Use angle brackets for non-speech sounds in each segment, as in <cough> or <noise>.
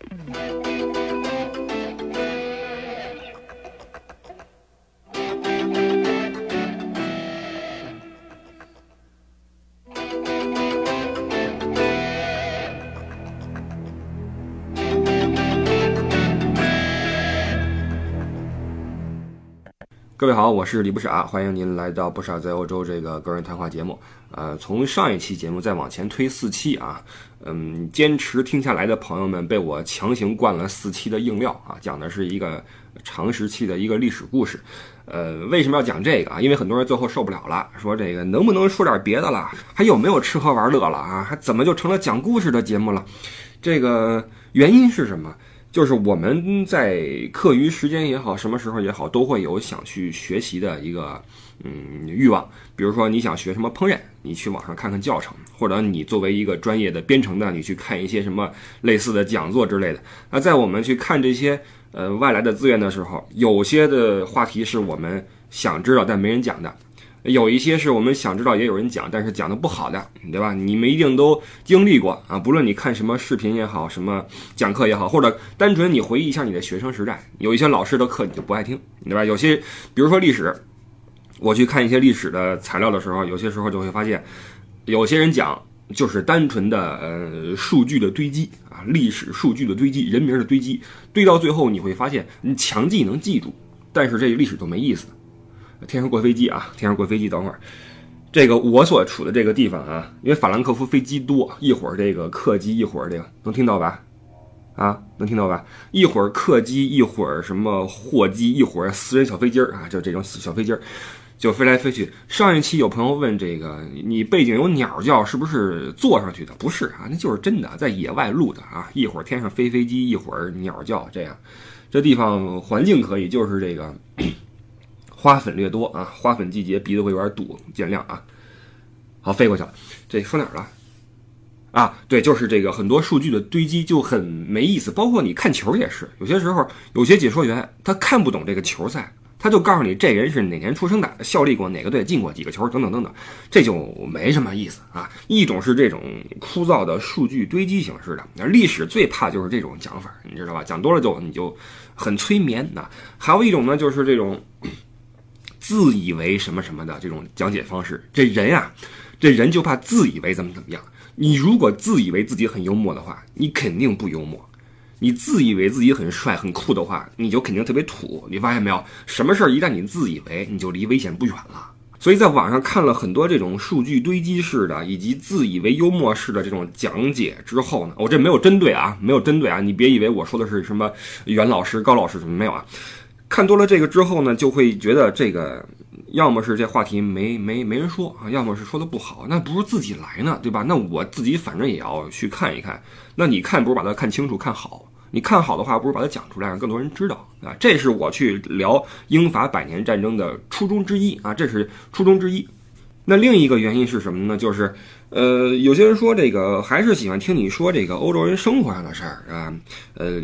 Thank you. 各位好，我是李不傻，欢迎您来到不傻在欧洲这个个人谈话节目。呃，从上一期节目再往前推四期啊，嗯，坚持听下来的朋友们被我强行灌了四期的硬料啊，讲的是一个长时期的一个历史故事。呃，为什么要讲这个啊？因为很多人最后受不了了，说这个能不能说点别的了？还有没有吃喝玩乐了啊？还怎么就成了讲故事的节目了？这个原因是什么？就是我们在课余时间也好，什么时候也好，都会有想去学习的一个嗯欲望。比如说你想学什么烹饪，你去网上看看教程，或者你作为一个专业的编程的，你去看一些什么类似的讲座之类的。那在我们去看这些呃外来的资源的时候，有些的话题是我们想知道但没人讲的。有一些是我们想知道，也有人讲，但是讲的不好的，对吧？你们一定都经历过啊！不论你看什么视频也好，什么讲课也好，或者单纯你回忆一下你的学生时代，有一些老师的课你就不爱听，对吧？有些，比如说历史，我去看一些历史的材料的时候，有些时候就会发现，有些人讲就是单纯的呃数据的堆积啊，历史数据的堆积，人名的堆积，堆到最后你会发现，你强记能记住，但是这个历史都没意思。天上过飞机啊！天上过飞机，等会儿，这个我所处的这个地方啊，因为法兰克福飞机多，一会儿这个客机，一会儿这个能听到吧？啊，能听到吧？一会儿客机，一会儿什么货机，一会儿私人小飞机儿啊，就这种小飞机儿就飞来飞去。上一期有朋友问这个，你背景有鸟叫，是不是坐上去的？不是啊，那就是真的，在野外录的啊。一会儿天上飞飞机，一会儿鸟叫，这样，这地方环境可以，就是这个。花粉略多啊，花粉季节鼻子会有点堵，见谅啊。好，飞过去了。这说哪儿了？啊，对，就是这个很多数据的堆积就很没意思。包括你看球也是，有些时候有些解说员他看不懂这个球赛，他就告诉你这人是哪年出生的，效力过哪个队，进过几个球，等等等等，这就没什么意思啊。一种是这种枯燥的数据堆积形式的，历史最怕就是这种讲法，你知道吧？讲多了就你就很催眠呐。还有一种呢，就是这种。自以为什么什么的这种讲解方式，这人啊，这人就怕自以为怎么怎么样。你如果自以为自己很幽默的话，你肯定不幽默；你自以为自己很帅很酷的话，你就肯定特别土。你发现没有？什么事儿一旦你自以为，你就离危险不远了。所以在网上看了很多这种数据堆积式的以及自以为幽默式的这种讲解之后呢，我这没有针对啊，没有针对啊，你别以为我说的是什么袁老师、高老师什么没有啊。看多了这个之后呢，就会觉得这个要么是这话题没没没人说啊，要么是说的不好，那不如自己来呢，对吧？那我自己反正也要去看一看。那你看，不如把它看清楚、看好。你看好的话，不如把它讲出来，让更多人知道啊。这是我去聊英法百年战争的初衷之一啊，这是初衷之一。那另一个原因是什么呢？就是，呃，有些人说这个还是喜欢听你说这个欧洲人生活上的事儿啊，呃，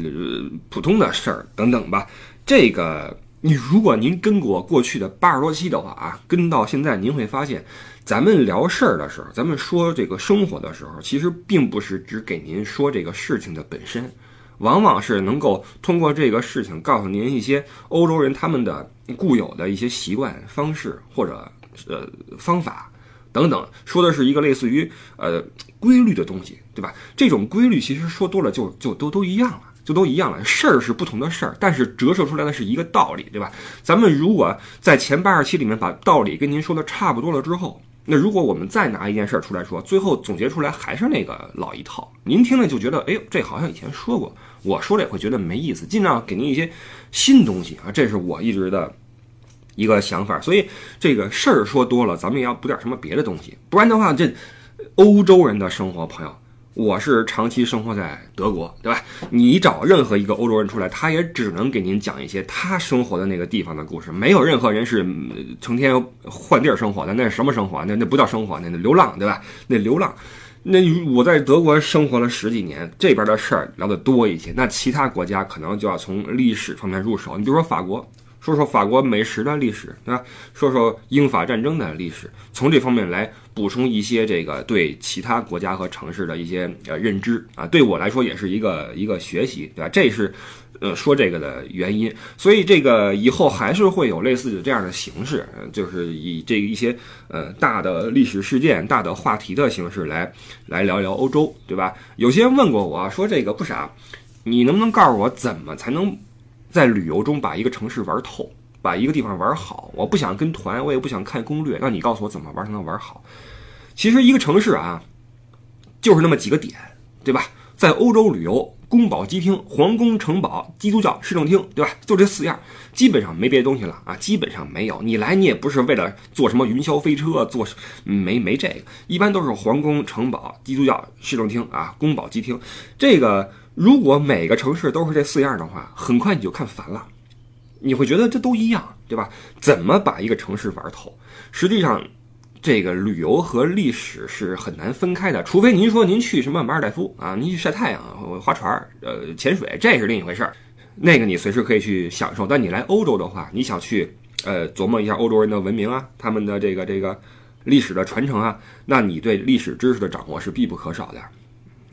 普通的事儿等等吧。这个，你如果您跟过过去的八十多期的话啊，跟到现在，您会发现，咱们聊事儿的时候，咱们说这个生活的时候，其实并不是只给您说这个事情的本身，往往是能够通过这个事情告诉您一些欧洲人他们的固有的一些习惯方式或者呃方法等等，说的是一个类似于呃规律的东西，对吧？这种规律其实说多了就就都都一样了。就都一样了，事儿是不同的事儿，但是折射出来的是一个道理，对吧？咱们如果在前八十期里面把道理跟您说的差不多了之后，那如果我们再拿一件事儿出来说，最后总结出来还是那个老一套，您听了就觉得，哎呦，这好像以前说过，我说了也会觉得没意思，尽量给您一些新东西啊，这是我一直的一个想法。所以这个事儿说多了，咱们也要补点什么别的东西，不然的话，这欧洲人的生活，朋友。我是长期生活在德国，对吧？你找任何一个欧洲人出来，他也只能给您讲一些他生活的那个地方的故事。没有任何人是成天换地儿生活的，那是什么生活？那那不叫生活，那那流浪，对吧？那流浪。那我在德国生活了十几年，这边的事儿聊得多一些。那其他国家可能就要从历史方面入手。你比如说法国，说说法国美食的历史，对吧？说说英法战争的历史，从这方面来补充一些这个对其他国家和城市的一些呃认知啊，对我来说也是一个一个学习，对吧？这是呃说这个的原因，所以这个以后还是会有类似的这样的形式，就是以这一些呃大的历史事件、大的话题的形式来来聊聊欧洲，对吧？有些人问过我说这个不傻，你能不能告诉我怎么才能？在旅游中把一个城市玩透，把一个地方玩好。我不想跟团，我也不想看攻略。那你告诉我怎么玩才能玩好？其实一个城市啊，就是那么几个点，对吧？在欧洲旅游，宫保鸡厅、皇宫、城堡、基督教市政厅，对吧？就这四样，基本上没别的东西了啊，基本上没有。你来，你也不是为了坐什么云霄飞车，坐没没这个，一般都是皇宫、城堡、基督教市政厅啊，宫保鸡厅这个。如果每个城市都是这四样的话，很快你就看烦了，你会觉得这都一样，对吧？怎么把一个城市玩透？实际上，这个旅游和历史是很难分开的，除非您说您去什么马尔代夫啊，您去晒太阳、划船、呃潜水，这是另一回事儿，那个你随时可以去享受。但你来欧洲的话，你想去呃琢磨一下欧洲人的文明啊，他们的这个这个历史的传承啊，那你对历史知识的掌握是必不可少的，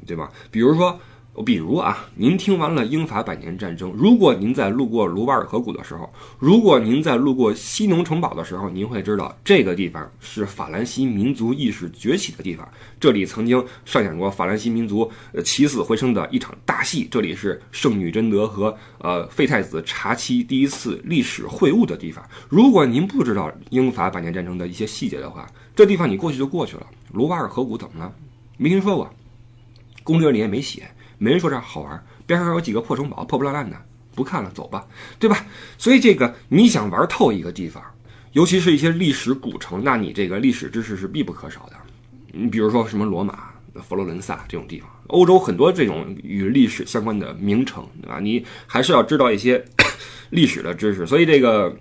对吧？比如说。比如啊，您听完了英法百年战争，如果您在路过卢瓦尔河谷的时候，如果您在路过西农城堡的时候，您会知道这个地方是法兰西民族意识崛起的地方。这里曾经上演过法兰西民族起死回生的一场大戏。这里是圣女贞德和呃废太子查期第一次历史会晤的地方。如果您不知道英法百年战争的一些细节的话，这地方你过去就过去了。卢瓦尔河谷怎么了？没听说过，攻略里也没写。没人说这儿好玩，边上有几个破城堡，破破烂烂的，不看了，走吧，对吧？所以这个你想玩透一个地方，尤其是一些历史古城，那你这个历史知识是必不可少的。你比如说什么罗马、佛罗伦萨这种地方，欧洲很多这种与历史相关的名城，对吧？你还是要知道一些 <coughs> 历史的知识。所以这个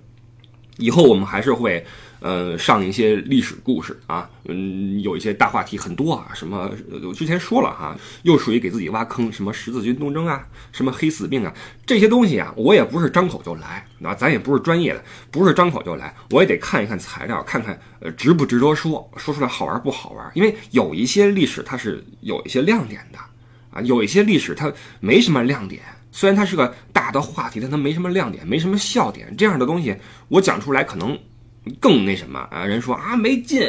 以后我们还是会。呃，上一些历史故事啊，嗯，有一些大话题很多啊，什么我之前说了哈，又属于给自己挖坑，什么十字军东征啊，什么黑死病啊，这些东西啊，我也不是张口就来，啊，咱也不是专业的，不是张口就来，我也得看一看材料，看看呃值不值得说，说出来好玩不好玩，因为有一些历史它是有一些亮点的啊，有一些历史它没什么亮点，虽然它是个大的话题，但它没什么亮点，没什么笑点，这样的东西我讲出来可能。更那什么啊？人说啊没劲。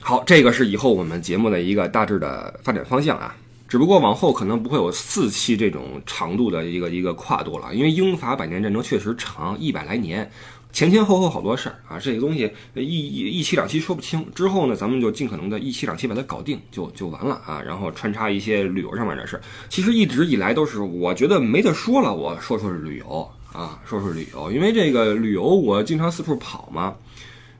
好，这个是以后我们节目的一个大致的发展方向啊。只不过往后可能不会有四期这种长度的一个一个跨度了，因为英法百年战争确实长一百来年，前前后后好多事儿啊。这个东西一一一期两期说不清。之后呢，咱们就尽可能的一期两期把它搞定，就就完了啊。然后穿插一些旅游上面的事儿。其实一直以来都是我觉得没得说了，我说说是旅游。啊，说说旅游，因为这个旅游我经常四处跑嘛，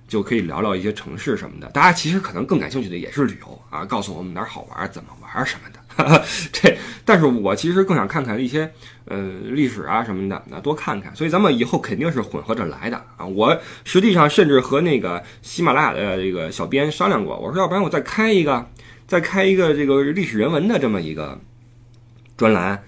就可以聊聊一些城市什么的。大家其实可能更感兴趣的也是旅游啊，告诉我们哪儿好玩，怎么玩什么的。哈 <laughs> 哈这，但是我其实更想看看一些呃历史啊什么的，那多看看。所以咱们以后肯定是混合着来的啊。我实际上甚至和那个喜马拉雅的这个小编商量过，我说要不然我再开一个，再开一个这个历史人文的这么一个专栏。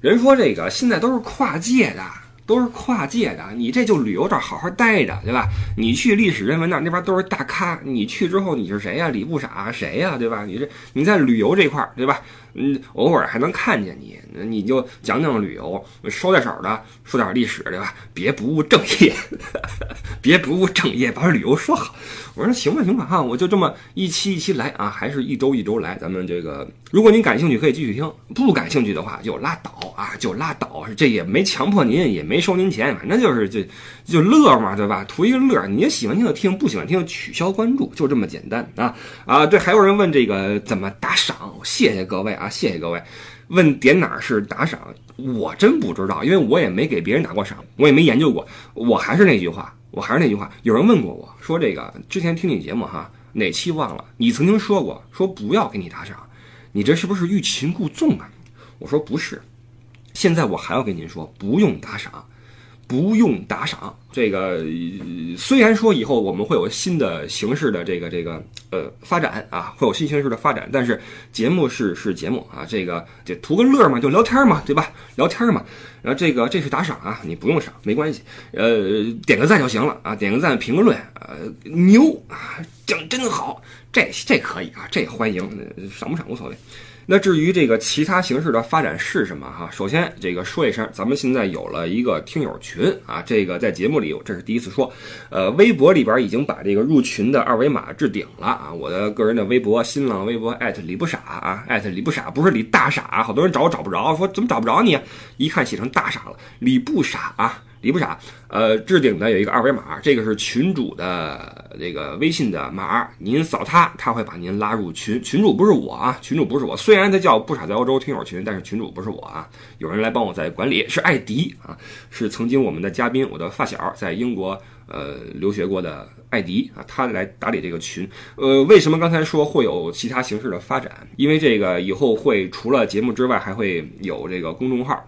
人说这个现在都是跨界的。都是跨界的，你这就旅游这儿好好待着，对吧？你去历史人文那那边都是大咖，你去之后你是谁呀？李不傻谁呀？对吧？你这你在旅游这块儿，对吧？嗯，偶尔还能看见你，你就讲讲旅游，说点手的，说点历史，对吧？别不务正业，<laughs> 别不务正业，把旅游说好。我说行吧，行吧，哈，我就这么一期一期来啊，还是一周一周来。咱们这个，如果您感兴趣，可以继续听；不感兴趣的话，就拉倒啊，就拉倒。这也没强迫您，也没收您钱，反正就是就就乐嘛，对吧？图一个乐。你喜欢听就听，不喜欢听取消关注，就这么简单啊啊！对，还有人问这个怎么打赏，谢谢各位啊。谢谢各位，问点哪儿是打赏，我真不知道，因为我也没给别人打过赏，我也没研究过。我还是那句话，我还是那句话。有人问过我说，这个之前听你节目哈，哪期忘了？你曾经说过，说不要给你打赏，你这是不是欲擒故纵啊？我说不是，现在我还要跟您说，不用打赏，不用打赏，这个虽然说以后我们会有新的形式的这个这个呃发展啊，会有新形式的发展，但是节目是是节目啊，这个就图个乐嘛，就聊天嘛，对吧？聊天嘛，然后这个这是打赏啊，你不用赏没关系，呃，点个赞就行了啊，点个赞，评个论，呃，牛啊，讲真好，这这可以啊，这欢迎，赏不赏无所谓。那至于这个其他形式的发展是什么哈？首先这个说一声，咱们现在有了一个听友群啊，这个在节目里这是第一次说，呃，微博里边已经把这个入群的二维码置顶了啊，我的个人的微博，新浪微博艾特李不傻啊，艾特李不傻不是李大傻，好多人找我找不着，说怎么找不着你啊？一看写成大傻了，李不傻啊。你不傻，呃，置顶的有一个二维码，这个是群主的这个微信的码，您扫它，他会把您拉入群。群主不是我啊，群主不是我，虽然他叫不傻在欧洲听友群，但是群主不是我啊，有人来帮我在管理，是艾迪啊，是曾经我们的嘉宾，我的发小，在英国呃留学过的艾迪啊，他来打理这个群。呃，为什么刚才说会有其他形式的发展？因为这个以后会除了节目之外，还会有这个公众号。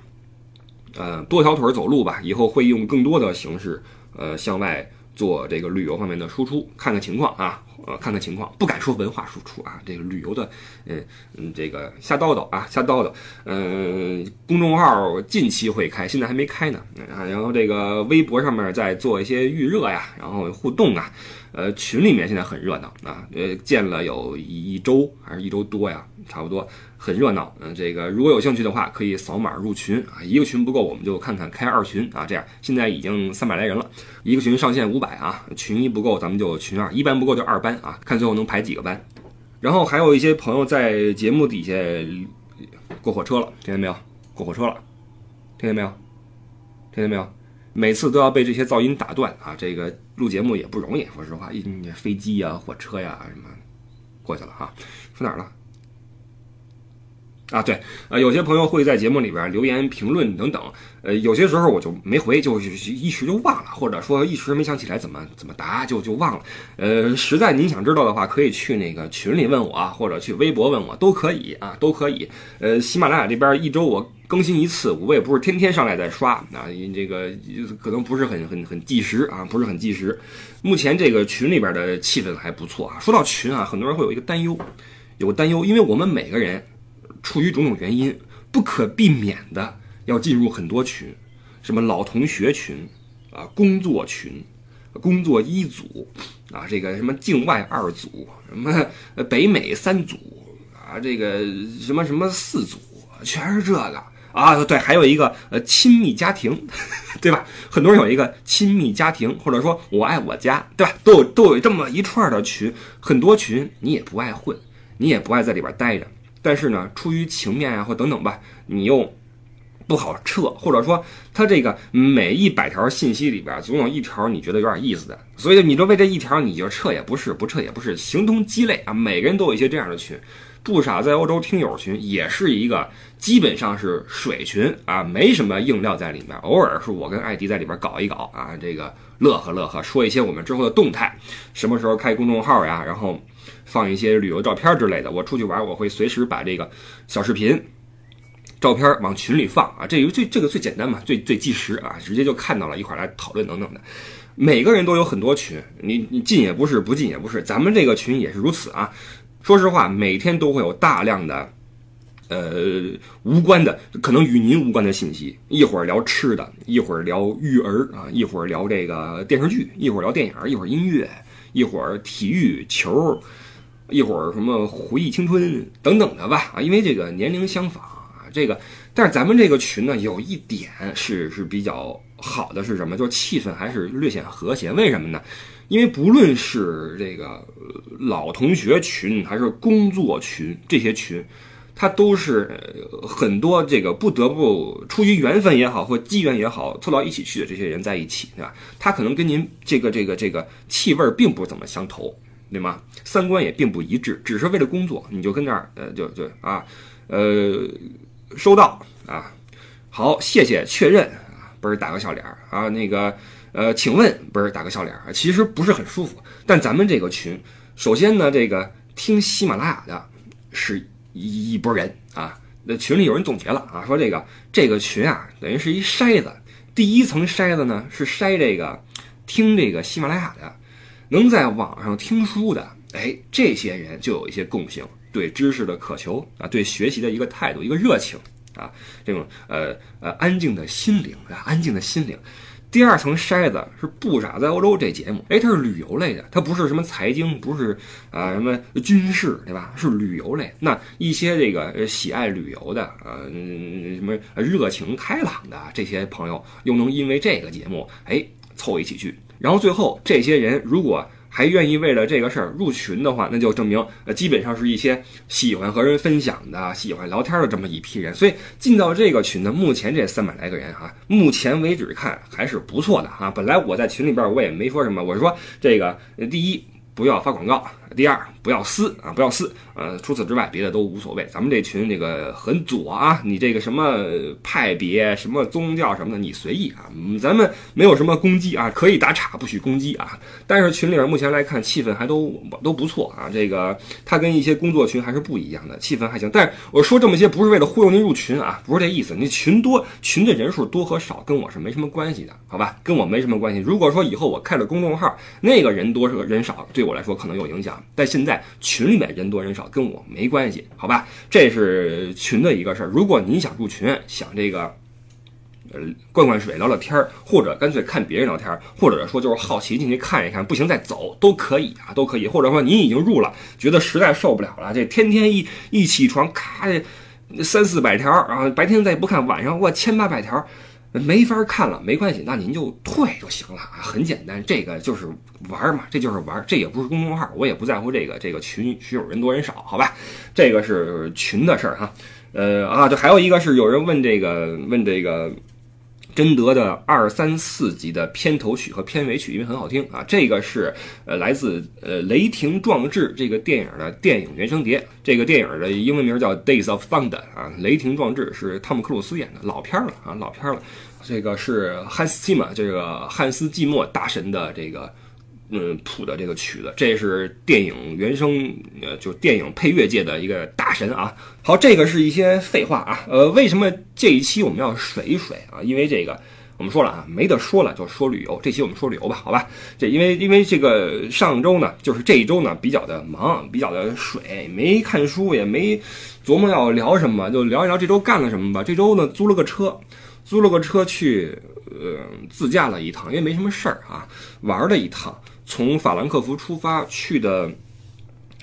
呃，多条腿走路吧，以后会用更多的形式，呃，向外做这个旅游方面的输出，看看情况啊，呃，看看情况，不敢说文化输出啊，这个旅游的，嗯嗯，这个瞎叨叨啊，瞎叨叨，嗯，公众号近期会开，现在还没开呢，啊，然后这个微博上面在做一些预热呀，然后互动啊，呃，群里面现在很热闹啊，呃，建了有一周还是一周多呀，差不多。很热闹，嗯，这个如果有兴趣的话，可以扫码入群啊。一个群不够，我们就看看开二群啊。这样现在已经三百来人了，一个群上限五百啊。群一不够，咱们就群二，一班不够就二班啊。看最后能排几个班。然后还有一些朋友在节目底下过火车了，听见没有？过火车了，听见没有？听见没有？每次都要被这些噪音打断啊。这个录节目也不容易，说实话，一飞机呀、火车呀什么过去了哈。说哪儿了？啊，对，呃，有些朋友会在节目里边留言评论等等，呃，有些时候我就没回，就是一时就忘了，或者说一时没想起来怎么怎么答，就就忘了。呃，实在您想知道的话，可以去那个群里问我，或者去微博问我，都可以啊，都可以。呃，喜马拉雅这边一周我更新一次，我也不是天天上来在刷啊，这个可能不是很很很计时啊，不是很计时。目前这个群里边的气氛还不错啊。说到群啊，很多人会有一个担忧，有个担忧，因为我们每个人。出于种种原因，不可避免的要进入很多群，什么老同学群啊，工作群，工作一组啊，这个什么境外二组，什么北美三组啊，这个什么什么四组，全是这个啊。对，还有一个呃亲密家庭，<laughs> 对吧？很多人有一个亲密家庭，或者说我爱我家，对吧？都有都有这么一串的群，很多群你也不爱混，你也不爱在里边待着。但是呢，出于情面啊，或等等吧，你又不好撤，或者说他这个每一百条信息里边总有一条你觉得有点意思的，所以你就为这一条你就撤也不是，不撤也不是，形同鸡肋啊。每个人都有一些这样的群，不傻在欧洲听友群也是一个基本上是水群啊，没什么硬料在里面，偶尔是我跟艾迪在里边搞一搞啊，这个乐呵乐呵，说一些我们之后的动态，什么时候开公众号呀，然后。放一些旅游照片之类的，我出去玩，我会随时把这个小视频、照片往群里放啊。这个最这个最简单嘛，最最即时啊，直接就看到了，一块来讨论等等的。每个人都有很多群，你你进也不是，不进也不是，咱们这个群也是如此啊。说实话，每天都会有大量的呃无关的，可能与您无关的信息。一会儿聊吃的，一会儿聊育儿啊，一会儿聊这个电视剧，一会儿聊电影，一会儿音乐，一会儿体育球。一会儿什么回忆青春等等的吧啊，因为这个年龄相仿啊，这个但是咱们这个群呢有一点是是比较好的是什么？就是气氛还是略显和谐。为什么呢？因为不论是这个老同学群还是工作群，这些群，它都是很多这个不得不出于缘分也好或机缘也好凑到一起去的这些人在一起，对吧？他可能跟您这个这个这个气味并不怎么相投。对吗？三观也并不一致，只是为了工作，你就跟那儿，呃，就就啊，呃，收到啊，好，谢谢，确认啊，不是打个笑脸啊，那个，呃，请问不是打个笑脸儿，其实不是很舒服。但咱们这个群，首先呢，这个听喜马拉雅的是一一波人啊，那群里有人总结了啊，说这个这个群啊，等于是一筛子，第一层筛子呢是筛这个听这个喜马拉雅的，能在网上听书的，哎，这些人就有一些共性，对知识的渴求啊，对学习的一个态度，一个热情啊，这种呃呃安静的心灵啊，安静的心灵。第二层筛子是不傻在欧洲这节目，哎，它是旅游类的，它不是什么财经，不是啊什么军事，对吧？是旅游类。那一些这个喜爱旅游的，呃，什么热情开朗的这些朋友，又能因为这个节目，哎，凑一起去。然后最后这些人如果。还愿意为了这个事儿入群的话，那就证明呃，基本上是一些喜欢和人分享的、喜欢聊天的这么一批人。所以进到这个群的，目前这三百来个人啊，目前为止看还是不错的啊。本来我在群里边我也没说什么，我是说这个第一不要发广告。第二，不要撕啊，不要撕。呃，除此之外，别的都无所谓。咱们这群这个很左啊，你这个什么派别、什么宗教什么的，你随意啊。咱们没有什么攻击啊，可以打岔，不许攻击啊。但是群里面目前来看，气氛还都都不错啊。这个它跟一些工作群还是不一样的，气氛还行。但我说这么些不是为了忽悠您入群啊，不是这意思。你群多，群的人数多和少跟我是没什么关系的，好吧？跟我没什么关系。如果说以后我开了公众号，那个人多是个人少，对我来说可能有影响。但现在群里面人多人少跟我没关系，好吧？这是群的一个事儿。如果你想入群，想这个，呃，灌灌水、聊聊天儿，或者干脆看别人聊天儿，或者说就是好奇进去看一看，不行再走都可以啊，都可以。或者说你已经入了，觉得实在受不了了，这天天一一起床，咔，三四百条，然后白天再不看，晚上哇千八百条。没法看了，没关系，那您就退就行了。啊，很简单，这个就是玩嘛，这就是玩，这也不是公众号，我也不在乎这个这个群群友人多人少，好吧，这个是群的事儿哈，呃啊，这还有一个是有人问这个问这个贞德的二三四集的片头曲和片尾曲，因为很好听啊，这个是呃来自呃雷霆壮志这个电影的电影原声碟，这个电影的英文名叫 Days of Thunder 啊，雷霆壮志是汤姆克鲁斯演的老片了啊，老片了。这个是汉斯季默，这个汉斯季默大神的这个嗯谱的这个曲子，这是电影原声，呃，就电影配乐界的一个大神啊。好，这个是一些废话啊，呃，为什么这一期我们要水一水啊？因为这个我们说了啊，没得说了，就说旅游。这期我们说旅游吧，好吧？这因为因为这个上周呢，就是这一周呢比较的忙，比较的水，没看书，也没琢磨要聊什么，就聊一聊这周干了什么吧。这周呢租了个车。租了个车去，呃，自驾了一趟，因为没什么事儿啊，玩了一趟。从法兰克福出发去的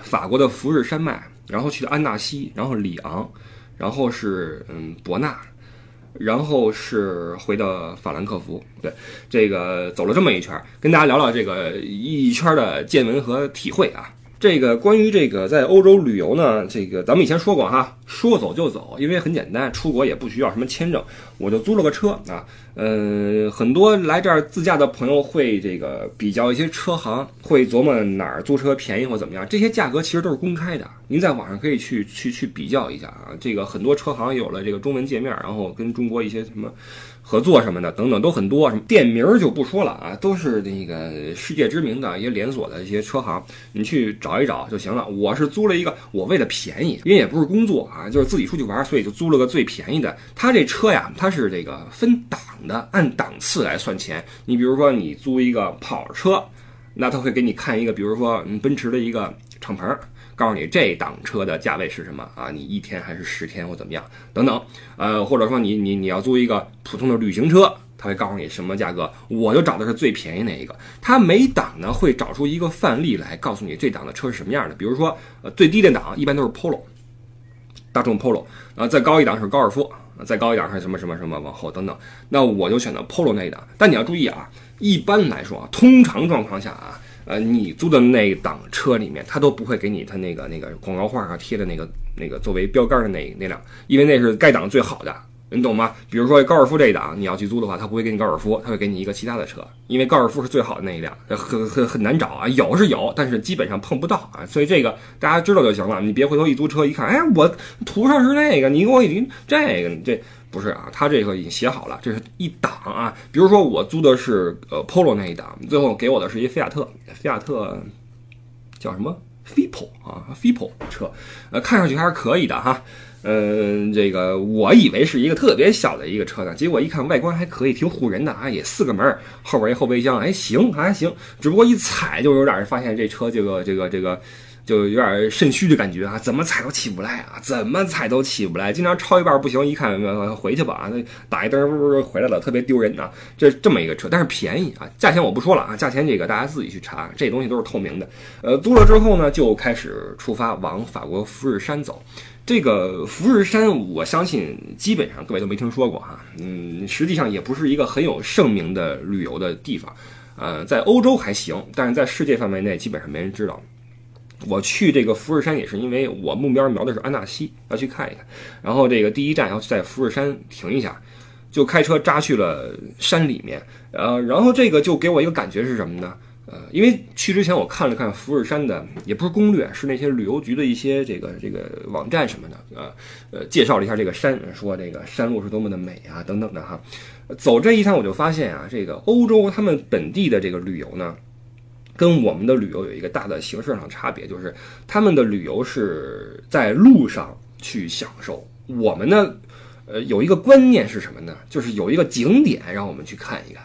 法国的福日山脉，然后去的安纳西，然后里昂，然后是嗯伯纳，然后是回到法兰克福。对，这个走了这么一圈，跟大家聊聊这个一圈的见闻和体会啊。这个关于这个在欧洲旅游呢，这个咱们以前说过哈，说走就走，因为很简单，出国也不需要什么签证，我就租了个车啊。呃，很多来这儿自驾的朋友会这个比较一些车行，会琢磨哪儿租车便宜或怎么样，这些价格其实都是公开的，您在网上可以去去去比较一下啊。这个很多车行有了这个中文界面，然后跟中国一些什么。合作什么的等等都很多，什么店名就不说了啊，都是那个世界知名的一些连锁的一些车行，你去找一找就行了。我是租了一个，我为了便宜，因为也不是工作啊，就是自己出去玩，所以就租了个最便宜的。他这车呀，它是这个分档的，按档次来算钱。你比如说你租一个跑车，那他会给你看一个，比如说奔驰的一个敞篷。告诉你这档车的价位是什么啊？你一天还是十天或怎么样等等，呃，或者说你你你要租一个普通的旅行车，他会告诉你什么价格。我就找的是最便宜那一个。他每档呢会找出一个范例来，告诉你这档的车是什么样的。比如说，呃，最低的档一般都是 Polo，大众 Polo，啊，再高一档是高尔夫，再高一档是什么什么什么往后等等。那我就选择 Polo 那一档。但你要注意啊，一般来说啊，通常状况下啊。呃，你租的那档车里面，他都不会给你他那个那个广告画上贴的那个那个作为标杆的那那辆，因为那是该档最好的，你懂吗？比如说高尔夫这一档，你要去租的话，他不会给你高尔夫，他会给你一个其他的车，因为高尔夫是最好的那一辆，很很很难找啊，有是有，但是基本上碰不到啊，所以这个大家知道就行了，你别回头一租车一看，哎，我图上是那个，你给我已经这个这。不是啊，他这个已经写好了，这是一档啊。比如说我租的是呃 Polo 那一档，最后给我的是一菲亚特，菲亚特叫什么 f i p o 啊 f i p o 车，呃，看上去还是可以的哈。嗯，这个我以为是一个特别小的一个车呢，结果一看外观还可以，挺唬人的啊，也四个门，后边一后备箱，哎，行还行，只不过一踩就有点发现这车这个这个这个。就有点肾虚的感觉啊，怎么踩都起不来啊，怎么踩都起不来，经常超一半不行，一看回去吧啊，那打一灯呜呜回来了，特别丢人啊。这这么一个车，但是便宜啊，价钱我不说了啊，价钱这个大家自己去查，这东西都是透明的。呃，租了之后呢，就开始出发往法国富士山走。这个福日山，我相信基本上各位都没听说过哈，嗯，实际上也不是一个很有盛名的旅游的地方，呃，在欧洲还行，但是在世界范围内基本上没人知道。我去这个富士山也是因为我目标瞄的是安纳西，要去看一看。然后这个第一站要在富士山停一下，就开车扎去了山里面。呃，然后这个就给我一个感觉是什么呢？呃，因为去之前我看了看富士山的，也不是攻略，是那些旅游局的一些这个这个网站什么的，呃呃，介绍了一下这个山，说这个山路是多么的美啊，等等的哈。走这一趟我就发现啊，这个欧洲他们本地的这个旅游呢。跟我们的旅游有一个大的形式上差别，就是他们的旅游是在路上去享受，我们呢，呃，有一个观念是什么呢？就是有一个景点让我们去看一看。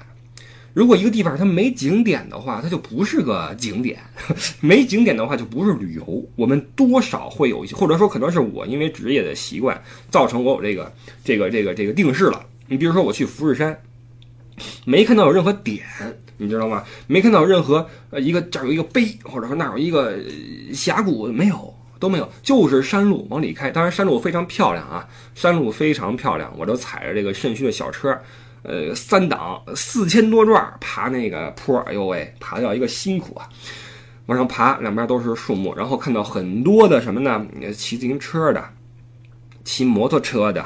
如果一个地方它没景点的话，它就不是个景点；没景点的话，就不是旅游。我们多少会有一些，或者说可能是我因为职业的习惯，造成我有这个这个这个这个定式了。你比如说我去富士山，没看到有任何点。你知道吗？没看到任何呃一个这儿有一个碑，或者说那儿有一个峡谷，没有，都没有，就是山路往里开。当然山路非常漂亮啊，山路非常漂亮。我都踩着这个肾虚的小车，呃，三档四千多转爬那个坡，哎呦喂，爬的要一个辛苦啊！往上爬，两边都是树木，然后看到很多的什么呢？骑自行车的，骑摩托车的，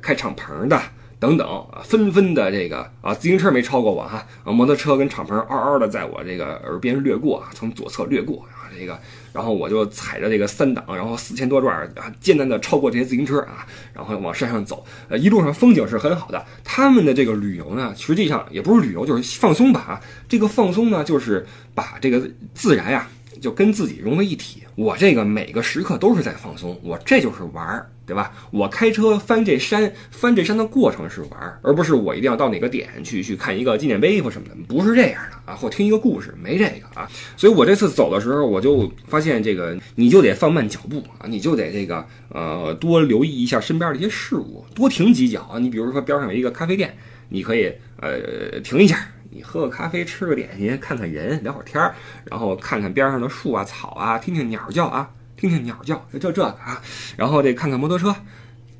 开敞篷的。等等啊，纷纷的这个啊，自行车没超过我哈，摩托车跟敞篷嗷嗷的在我这个耳边掠过啊，从左侧掠过啊，这个，然后我就踩着这个三档，然后四千多转啊，艰难的超过这些自行车啊，然后往山上走，呃，一路上风景是很好的。他们的这个旅游呢，实际上也不是旅游，就是放松吧啊，这个放松呢，就是把这个自然呀。就跟自己融为一体，我这个每个时刻都是在放松，我这就是玩儿，对吧？我开车翻这山，翻这山的过程是玩，而不是我一定要到哪个点去去看一个纪念碑或什么的，不是这样的啊，或听一个故事，没这个啊。所以我这次走的时候，我就发现这个，你就得放慢脚步啊，你就得这个呃多留意一下身边的一些事物，多停几脚啊。你比如说边上有一个咖啡店，你可以呃停一下。你喝个咖啡，吃个点心，看看人，聊会儿天儿，然后看看边上的树啊、草啊，听听鸟叫啊，听听鸟叫，就这个啊，然后这看看摩托车，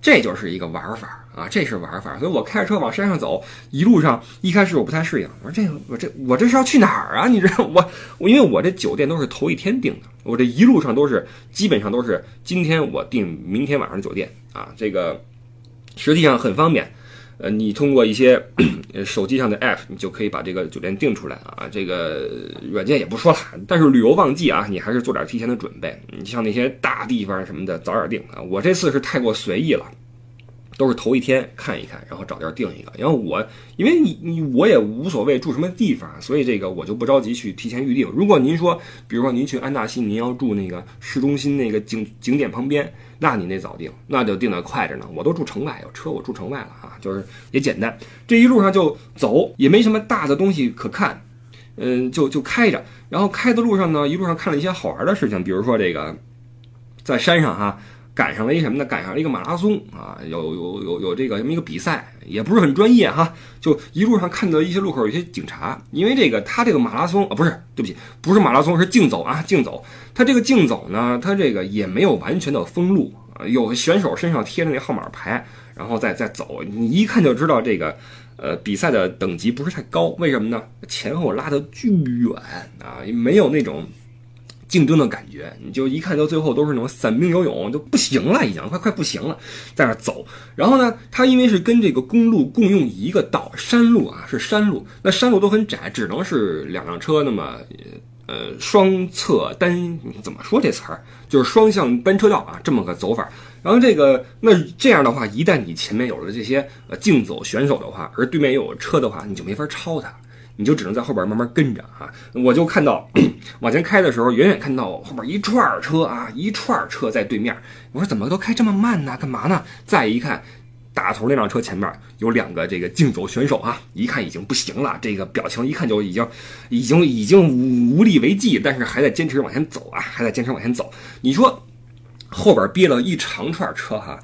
这就是一个玩法啊，这是玩法。所以我开着车往山上走，一路上一开始我不太适应，我说这个我这我这是要去哪儿啊？你知道我我因为我这酒店都是头一天订的，我这一路上都是基本上都是今天我订明天晚上的酒店啊，这个实际上很方便。呃，你通过一些 <clears throat> 手机上的 app，你就可以把这个酒店订出来啊。这个软件也不说了，但是旅游旺季啊，你还是做点提前的准备。你像那些大地方什么的，早点订啊。我这次是太过随意了。都是头一天看一看，然后找地儿定一个。然后我，因为你你我也无所谓住什么地方，所以这个我就不着急去提前预定。如果您说，比如说您去安纳西，您要住那个市中心那个景景点旁边，那你得早定，那就定的快着呢。我都住城外，有车我住城外了啊，就是也简单。这一路上就走，也没什么大的东西可看，嗯，就就开着。然后开的路上呢，一路上看了一些好玩的事情，比如说这个在山上哈。赶上了一什么呢？赶上了一个马拉松啊，有有有有这个这么一个比赛，也不是很专业哈。就一路上看到一些路口有些警察，因为这个他这个马拉松啊，不是对不起，不是马拉松，是竞走啊，竞走。他这个竞走呢，他这个也没有完全的封路啊，有选手身上贴着那号码牌，然后再再走，你一看就知道这个呃比赛的等级不是太高。为什么呢？前后拉的巨远啊，没有那种。竞争的感觉，你就一看到最后都是那种散兵游泳，就不行了，已经快快不行了，在那走。然后呢，它因为是跟这个公路共用一个道，山路啊是山路，那山路都很窄，只能是两辆车那么呃双侧单怎么说这词儿，就是双向单车道啊这么个走法。然后这个那这样的话，一旦你前面有了这些呃竞走选手的话，而对面又有车的话，你就没法超他。你就只能在后边慢慢跟着啊。我就看到往前开的时候，远远看到后边一串车啊，一串车在对面。我说怎么都开这么慢呢？干嘛呢？再一看。大头那辆车前面有两个这个竞走选手啊，一看已经不行了，这个表情一看就已经，已经已经无力为继，但是还在坚持往前走啊，还在坚持往前走。你说后边憋了一长串车哈，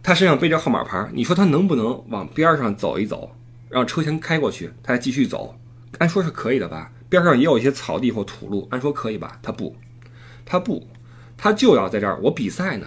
他身上背着号码牌，你说他能不能往边上走一走，让车先开过去，他再继续走？按说是可以的吧？边上也有一些草地或土路，按说可以吧？他不，他不，他就要在这儿。我比赛呢，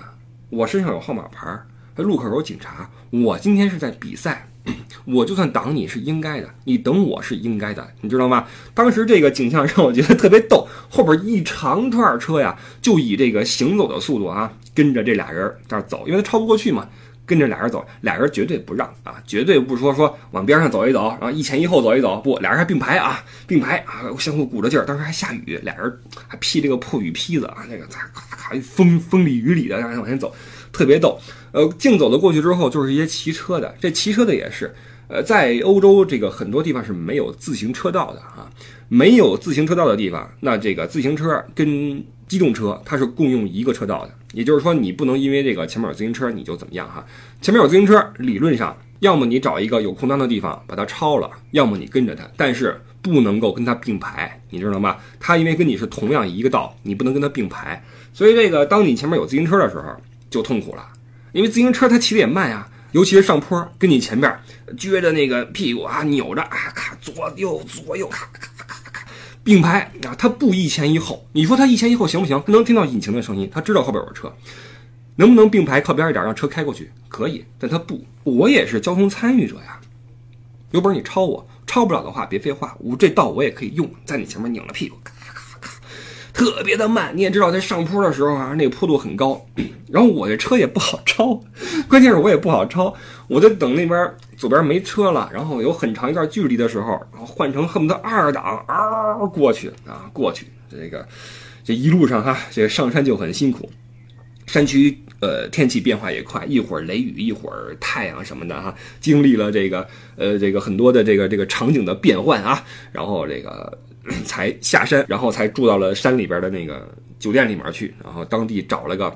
我身上有号码牌。路口有警察，我今天是在比赛，<clears throat> 我就算挡你是应该的，你等我是应该的，你知道吗？当时这个景象让我觉得特别逗，后边一长串车呀，就以这个行走的速度啊，跟着这俩人在那走，因为他超不过去嘛，跟着俩人走，俩人绝对不让啊，绝对不说说往边上走一走，然后一前一后走一走，不，俩人还并排啊，并排啊，相互鼓着劲儿，当时还下雨，俩人还披这个破雨披子啊，那个咔咔咔风风里雨里的，往前走。特别逗，呃，竞走的过去之后，就是一些骑车的。这骑车的也是，呃，在欧洲这个很多地方是没有自行车道的啊，没有自行车道的地方，那这个自行车跟机动车它是共用一个车道的。也就是说，你不能因为这个前面有自行车你就怎么样哈？前面有自行车，理论上要么你找一个有空当的地方把它超了，要么你跟着它，但是不能够跟它并排，你知道吗？它因为跟你是同样一个道，你不能跟它并排。所以这个当你前面有自行车的时候。就痛苦了，因为自行车它骑得也慢呀，尤其是上坡，跟你前边撅着那个屁股啊，扭着啊，咔左右左右咔咔并排啊，它不一前一后，你说它一前一后行不行？它能听到引擎的声音，它知道后边有车，能不能并排靠边一点让车开过去？可以，但它不，我也是交通参与者呀，有本事你超我，超不了的话别废话，我这道我也可以用，在你前面拧了屁股。咔咔咔特别的慢，你也知道，在上坡的时候啊，那个坡度很高，<clears throat> 然后我这车也不好超，关键是我也不好超，我就等那边左边没车了，然后有很长一段距离的时候，然后换成恨不得二档嗷过去啊，过去，这个这一路上哈，这个上山就很辛苦，山区呃天气变化也快，一会儿雷雨，一会儿太阳什么的哈，经历了这个呃这个很多的这个这个场景的变换啊，然后这个。才下山，然后才住到了山里边的那个酒店里面去，然后当地找了个，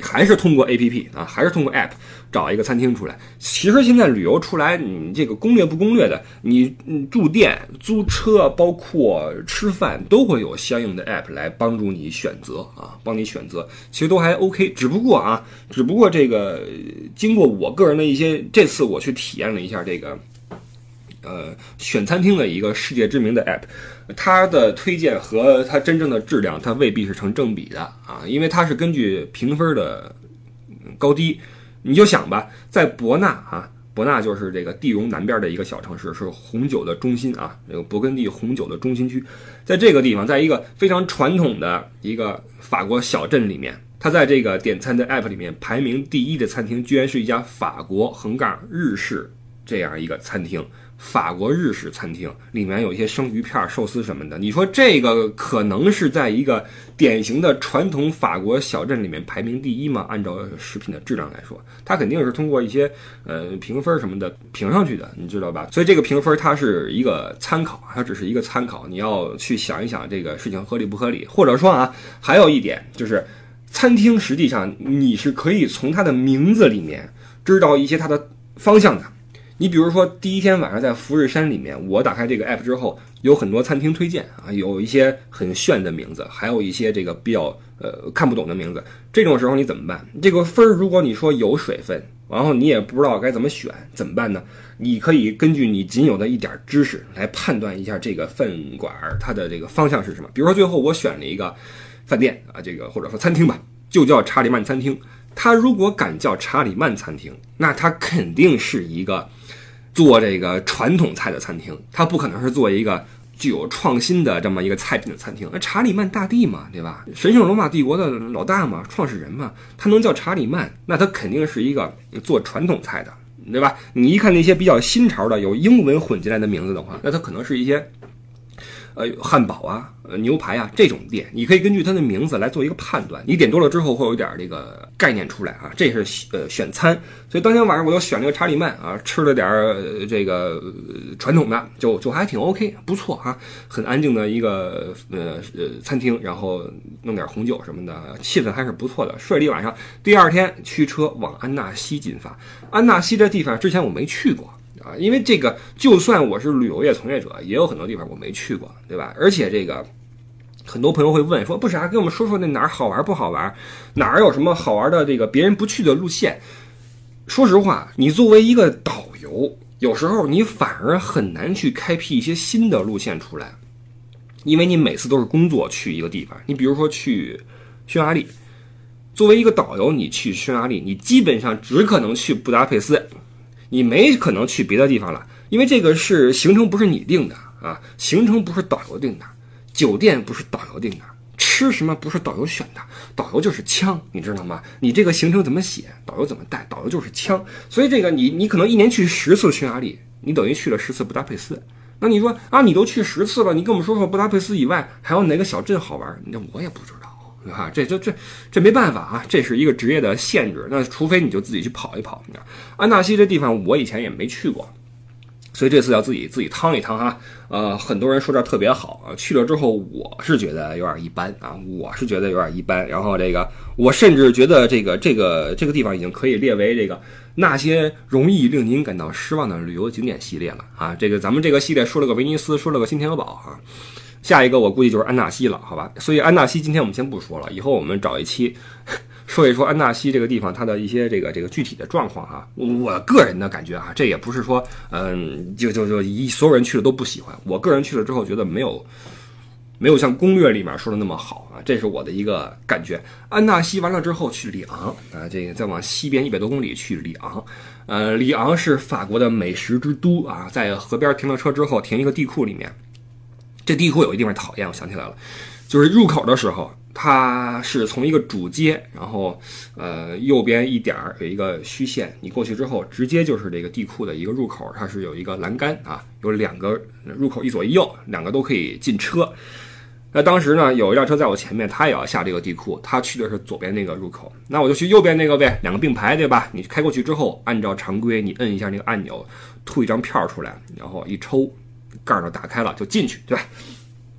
还是通过 A P P 啊，还是通过 App 找一个餐厅出来。其实现在旅游出来，你这个攻略不攻略的，你住店、租车，包括吃饭，都会有相应的 App 来帮助你选择啊，帮你选择，其实都还 OK。只不过啊，只不过这个经过我个人的一些，这次我去体验了一下这个。呃，选餐厅的一个世界知名的 app，它的推荐和它真正的质量，它未必是成正比的啊，因为它是根据评分的高低。你就想吧，在博纳啊，博纳就是这个地荣南边的一个小城市，是红酒的中心啊，这个勃艮第红酒的中心区，在这个地方，在一个非常传统的一个法国小镇里面，它在这个点餐的 app 里面排名第一的餐厅，居然是一家法国横杠日式这样一个餐厅。法国日式餐厅里面有一些生鱼片、寿司什么的，你说这个可能是在一个典型的传统法国小镇里面排名第一吗？按照食品的质量来说，它肯定是通过一些呃评分什么的评上去的，你知道吧？所以这个评分它是一个参考，它只是一个参考，你要去想一想这个事情合理不合理。或者说啊，还有一点就是，餐厅实际上你是可以从它的名字里面知道一些它的方向的。你比如说，第一天晚上在福日山里面，我打开这个 app 之后，有很多餐厅推荐啊，有一些很炫的名字，还有一些这个比较呃看不懂的名字。这种时候你怎么办？这个分儿，如果你说有水分，然后你也不知道该怎么选，怎么办呢？你可以根据你仅有的一点知识来判断一下这个饭馆它的这个方向是什么。比如说，最后我选了一个饭店啊，这个或者说餐厅吧，就叫查理曼餐厅。它如果敢叫查理曼餐厅，那它肯定是一个。做这个传统菜的餐厅，它不可能是做一个具有创新的这么一个菜品的餐厅。那查理曼大帝嘛，对吧？神圣罗马帝国的老大嘛，创始人嘛，他能叫查理曼，那他肯定是一个做传统菜的，对吧？你一看那些比较新潮的有英文混进来的名字的话，那他可能是一些呃，汉堡啊，呃，牛排啊这种店，你可以根据它的名字来做一个判断。你点多了之后会有一点这个概念出来啊，这是呃选餐。所以当天晚上我就选了个查理曼啊，吃了点这个传统的，就就还挺 OK，不错啊，很安静的一个呃呃餐厅，然后弄点红酒什么的，气氛还是不错的。睡了一晚上，第二天驱车往安纳西进发。安纳西这地方之前我没去过。啊，因为这个，就算我是旅游业从业者，也有很多地方我没去过，对吧？而且这个，很多朋友会问说，不啥，跟我们说说那哪儿好玩不好玩，哪儿有什么好玩的这个别人不去的路线？说实话，你作为一个导游，有时候你反而很难去开辟一些新的路线出来，因为你每次都是工作去一个地方。你比如说去匈牙利，作为一个导游，你去匈牙利，你基本上只可能去布达佩斯。你没可能去别的地方了，因为这个是行程不是你定的啊，行程不是导游定的，酒店不是导游定的，吃什么不是导游选的，导游就是枪，你知道吗？你这个行程怎么写，导游怎么带，导游就是枪。所以这个你你可能一年去十次匈牙利，你等于去了十次布达佩斯。那你说啊，你都去十次了，你跟我们说说布达佩斯以外还有哪个小镇好玩？那我也不知道。啊，这这这这没办法啊，这是一个职业的限制。那除非你就自己去跑一跑。安纳西这地方我以前也没去过，所以这次要自己自己趟一趟哈。呃，很多人说这特别好啊，去了之后我是觉得有点一般啊，我是觉得有点一般。然后这个我甚至觉得这个这个这个地方已经可以列为这个那些容易令您感到失望的旅游景点系列了啊。这个咱们这个系列说了个威尼斯，说了个新天鹅堡啊。下一个我估计就是安纳西了，好吧？所以安纳西今天我们先不说了，以后我们找一期 <laughs> 说一说安纳西这个地方它的一些这个这个具体的状况哈。我个人的感觉啊，这也不是说嗯，就就就一所有人去了都不喜欢。我个人去了之后觉得没有没有像攻略里面说的那么好啊，这是我的一个感觉。安纳西完了之后去里昂啊，这个再往西边一百多公里去里昂，呃，里昂是法国的美食之都啊，在河边停了车之后停一个地库里面。这地库有一地方讨厌，我想起来了，就是入口的时候，它是从一个主街，然后呃右边一点儿有一个虚线，你过去之后，直接就是这个地库的一个入口，它是有一个栏杆啊，有两个入口，一左一右，两个都可以进车。那当时呢，有一辆车在我前面，他也要下这个地库，他去的是左边那个入口，那我就去右边那个呗，两个并排，对吧？你开过去之后，按照常规，你摁一下那个按钮，吐一张票出来，然后一抽。盖儿都打开了，就进去，对吧？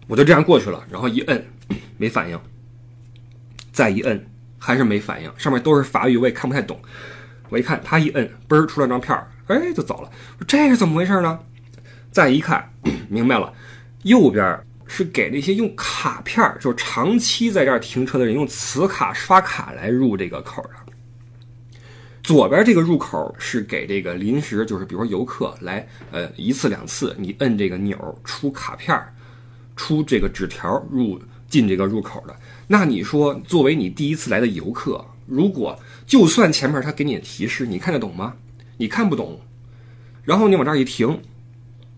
我就这样过去了，然后一摁，<clears throat> 没反应，再一摁，还是没反应。上面都是法语，我也看不太懂。我一看，他一摁，嘣儿出了张票儿，哎，就走了。这是怎么回事呢？再一看，<clears throat> 明白了，右边是给那些用卡片儿，就是长期在这儿停车的人用磁卡刷卡来入这个口的。左边这个入口是给这个临时，就是比如说游客来，呃，一次两次，你摁这个钮出卡片出这个纸条入进这个入口的。那你说，作为你第一次来的游客，如果就算前面他给你的提示，你看得懂吗？你看不懂，然后你往这儿一停，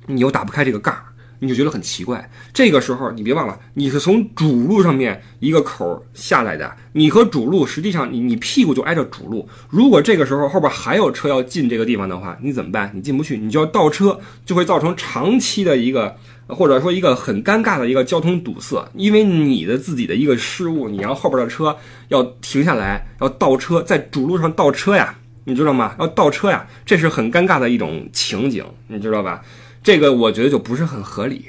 你又打不开这个盖儿。你就觉得很奇怪，这个时候你别忘了，你是从主路上面一个口下来的，你和主路实际上你你屁股就挨着主路。如果这个时候后边还有车要进这个地方的话，你怎么办？你进不去，你就要倒车，就会造成长期的一个或者说一个很尴尬的一个交通堵塞，因为你的自己的一个失误，你让后边的车要停下来，要倒车，在主路上倒车呀，你知道吗？要倒车呀，这是很尴尬的一种情景，你知道吧？这个我觉得就不是很合理，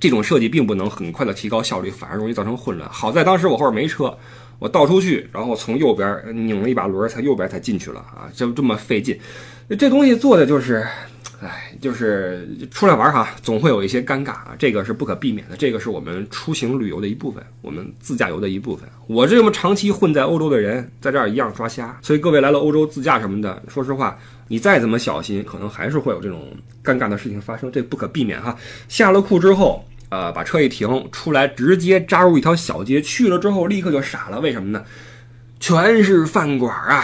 这种设计并不能很快的提高效率，反而容易造成混乱。好在当时我后边没车，我倒出去，然后从右边拧了一把轮，才右边才进去了啊，就这么费劲。这东西做的就是。哎，就是出来玩哈，总会有一些尴尬啊，这个是不可避免的，这个是我们出行旅游的一部分，我们自驾游的一部分。我这么长期混在欧洲的人，在这儿一样抓瞎，所以各位来了欧洲自驾什么的，说实话，你再怎么小心，可能还是会有这种尴尬的事情发生，这不可避免哈。下了库之后，呃，把车一停，出来直接扎入一条小街，去了之后立刻就傻了，为什么呢？全是饭馆啊，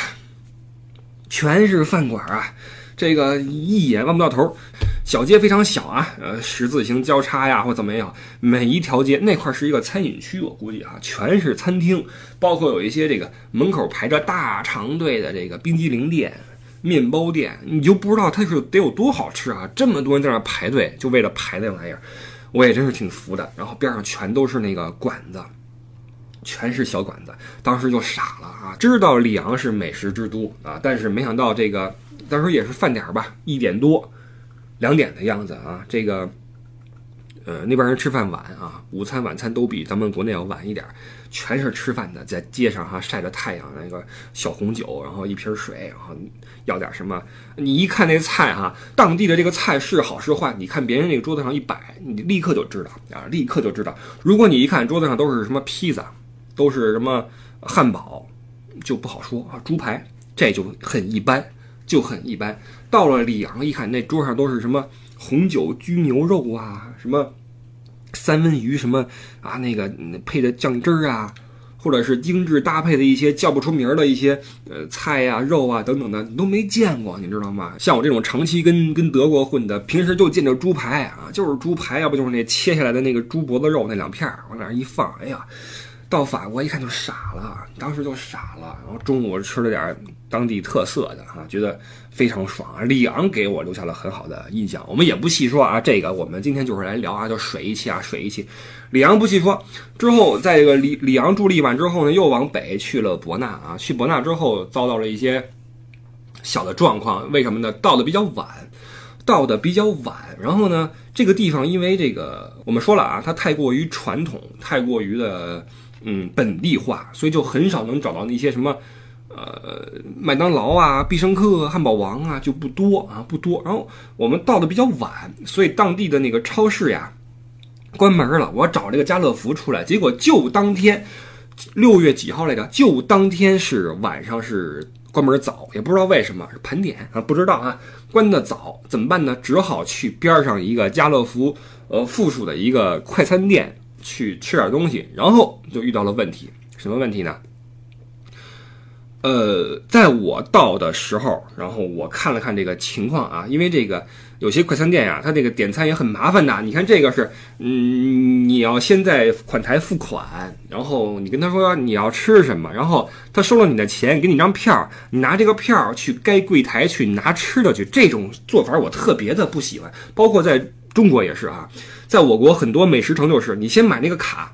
全是饭馆啊。这个一眼望不到头，小街非常小啊，呃，十字形交叉呀，或怎么样，每一条街那块是一个餐饮区，我估计啊，全是餐厅，包括有一些这个门口排着大长队的这个冰激凌店、面包店，你就不知道它是得有多好吃啊！这么多人在那排队，就为了排那玩意儿。我也真是挺服的。然后边上全都是那个馆子，全是小馆子，当时就傻了啊！知道里昂是美食之都啊，但是没想到这个当时也是饭点吧，一点多、两点的样子啊，这个。呃，那边人吃饭晚啊，午餐、晚餐都比咱们国内要晚一点，全是吃饭的，在街上哈晒着太阳，那个小红酒，然后一瓶水，然后要点什么？你一看那菜哈，当地的这个菜是好是坏，你看别人那个桌子上一摆，你立刻就知道啊，立刻就知道。如果你一看桌子上都是什么披萨，都是什么汉堡，就不好说啊。猪排这就很一般，就很一般。到了里昂一看，那桌上都是什么红酒焗牛肉啊，什么。三文鱼什么啊？那个配的酱汁儿啊，或者是精致搭配的一些叫不出名儿的一些呃菜呀、肉啊等等的，你都没见过，你知道吗？像我这种长期跟跟德国混的，平时就见着猪排啊，就是猪排，要不就是那切下来的那个猪脖子肉那两片儿往那儿一放，哎呀。到法国一看就傻了，当时就傻了。然后中午吃了点当地特色的哈，觉得非常爽啊。里昂给我留下了很好的印象。我们也不细说啊，这个我们今天就是来聊啊，就水一期啊，水一期。里昂不细说。之后在这个里里昂住了一晚之后呢，又往北去了伯纳啊。去伯纳之后遭到了一些小的状况，为什么呢？到的比较晚，到的比较晚。然后呢，这个地方因为这个我们说了啊，它太过于传统，太过于的。嗯，本地化，所以就很少能找到那些什么，呃，麦当劳啊、必胜客、汉堡王啊，就不多啊，不多。然后我们到的比较晚，所以当地的那个超市呀关门了。我找这个家乐福出来，结果就当天六月几号来着？就当天是晚上是关门早，也不知道为什么是盘点啊，不知道啊，关的早怎么办呢？只好去边上一个家乐福呃附属的一个快餐店。去吃点东西，然后就遇到了问题。什么问题呢？呃，在我到的时候，然后我看了看这个情况啊，因为这个有些快餐店呀，它这个点餐也很麻烦的。你看这个是，嗯，你要先在款台付款，然后你跟他说你要吃什么，然后他收了你的钱，给你张票，你拿这个票去该柜台去拿吃的去。这种做法我特别的不喜欢，包括在中国也是啊。在我国，很多美食城就是你先买那个卡，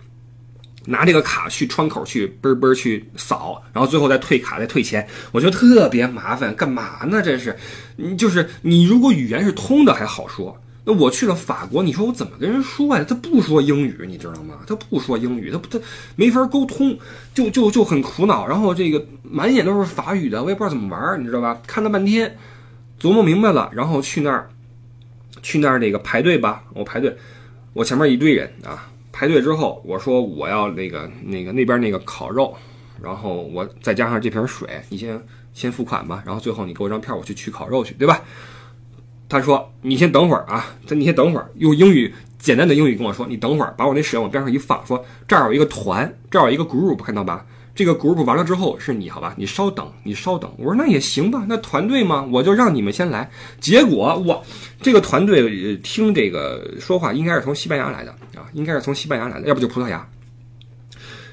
拿这个卡去窗口去嘣嘣去扫，然后最后再退卡再退钱，我觉得特别麻烦，干嘛呢？这是，你就是你如果语言是通的还好说，那我去了法国，你说我怎么跟人说呀？他不说英语，你知道吗？他不说英语，他他没法沟通，就就就很苦恼。然后这个满眼都是法语的，我也不知道怎么玩，你知道吧？看了半天，琢磨明白了，然后去那儿，去那儿那个排队吧，我排队。我前面一堆人啊，排队之后，我说我要那个那个那边那个烤肉，然后我再加上这瓶水，你先先付款吧，然后最后你给我张票，我去取烤肉去，对吧？他说你先等会儿啊，他你先等会儿，用英语简单的英语跟我说，你等会儿，把我那水往边上一放，说这儿有一个团，这儿有一个 group，看到吧？这个 group 完了之后是你好吧？你稍等，你稍等。我说那也行吧，那团队嘛，我就让你们先来。结果我这个团队听这个说话应该是从西班牙来的啊，应该是从西班牙来的，要不就葡萄牙。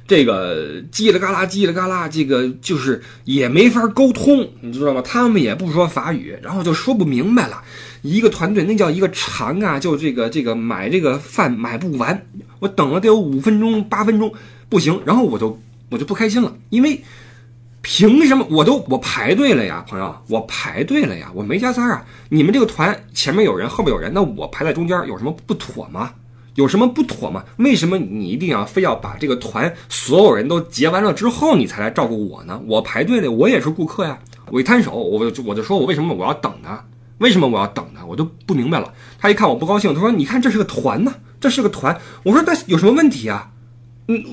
这个叽里嘎啦，叽里嘎啦，这个就是也没法沟通，你知道吗？他们也不说法语，然后就说不明白了。一个团队那叫一个长啊，就这个这个买这个饭买不完，我等了得有五分钟八分钟，不行，然后我就。我就不开心了，因为凭什么我都我排队了呀，朋友，我排队了呀，我没加塞啊。你们这个团前面有人，后面有人，那我排在中间有什么不妥吗？有什么不妥吗？为什么你一定要非要把这个团所有人都结完了之后你才来照顾我呢？我排队的，我也是顾客呀。我一摊手，我就我就说我为什么我要等呢？为什么我要等呢？我都不明白了。他一看我不高兴，他说：“你看这是个团呢，这是个团。”我说：“那有什么问题啊？”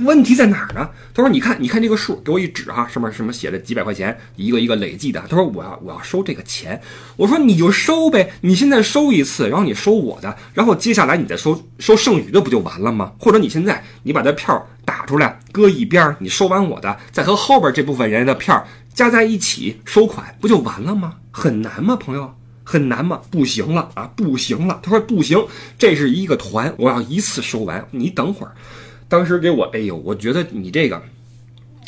问题在哪儿呢？他说：“你看，你看这个数，给我一指哈，上面什么写着几百块钱，一个一个累计的。”他说：“我要我要收这个钱。”我说：“你就收呗，你现在收一次，然后你收我的，然后接下来你再收收剩余的，不就完了吗？或者你现在你把这票打出来，搁一边，你收完我的，再和后边这部分人的票加在一起收款，不就完了吗？很难吗，朋友？很难吗？不行了啊，不行了。他说不行，这是一个团，我要一次收完，你等会儿。”当时给我，哎呦，我觉得你这个，